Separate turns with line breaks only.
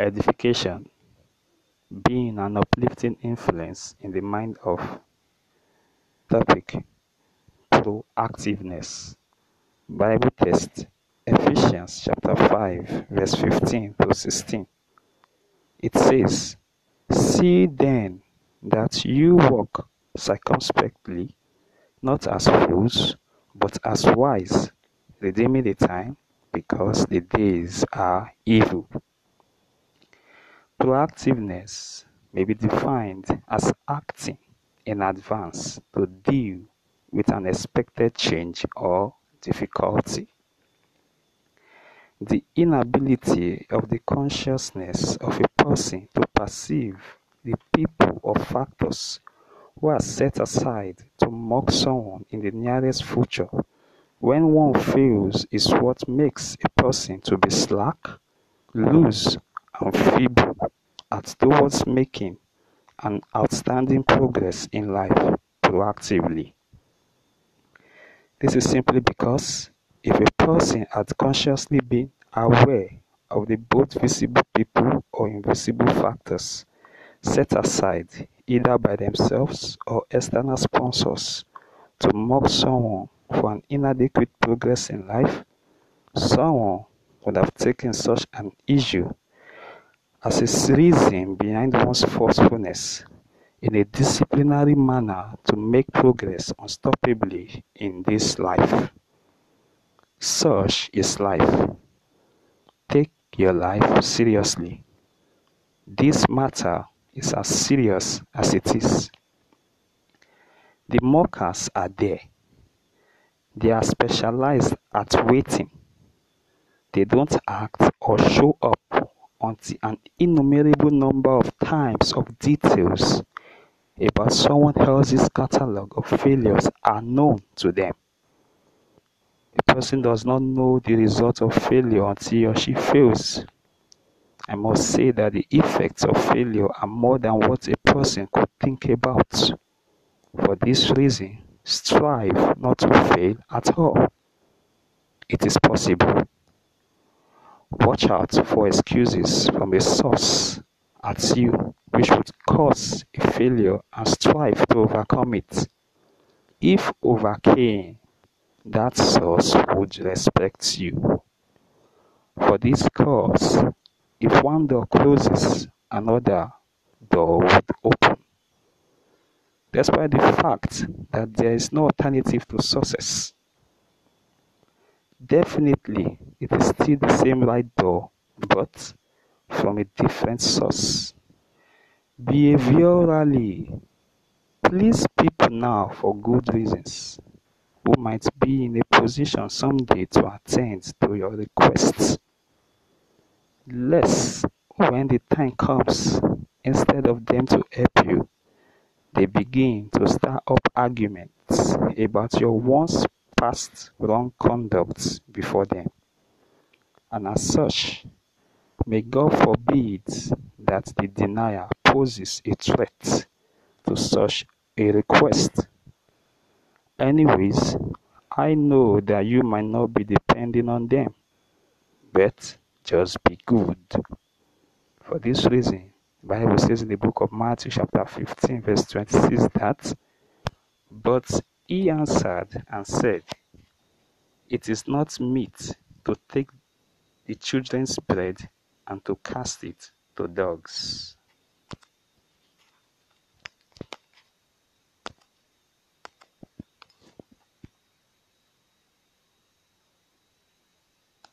edification, being an uplifting influence in the mind of topic proactiveness. Bible text Ephesians chapter 5 verse 15 to 16. It says, See then that you walk circumspectly, not as fools, but as wise, redeeming the time, because the days are evil. Proactiveness may be defined as acting in advance to deal with an expected change or difficulty. The inability of the consciousness of a person to perceive the people or factors who are set aside to mock someone in the nearest future when one fails is what makes a person to be slack, loose, and feeble towards making an outstanding progress in life proactively. This is simply because if a person had consciously been aware of the both visible people or invisible factors set aside either by themselves or external sponsors to mock someone for an inadequate progress in life, someone would have taken such an issue as a reason behind one's forcefulness in a disciplinary manner to make progress unstoppably in this life. Such is life. Take your life seriously. This matter is as serious as it is. The mockers are there. They are specialized at waiting. They don't act or show up until an innumerable number of times of details about someone else's catalog of failures are known to them. A person does not know the result of failure until he or she fails. I must say that the effects of failure are more than what a person could think about. For this reason, strive not to fail at all. It is possible. Watch out for excuses from a source at you which would cause a failure and strive to overcome it. If overcame, that source would respect you. For this cause, if one door closes, another door would open. Despite the fact that there is no alternative to success, definitely it is still the same right door, but from a different source. Behaviorally, please people now for good reasons who might be in a position someday to attend to your requests. Less when the time comes, instead of them to help you, they begin to start up arguments about your once past wrong conduct before them. And as such, may God forbid that the denier poses a threat to such a request. Anyways, I know that you might not be depending on them, but just be good. For this reason, Bible says in the book of Matthew chapter 15 verse 26 that, But he answered and said, It is not meet to take the children's bread and to cast it to dogs.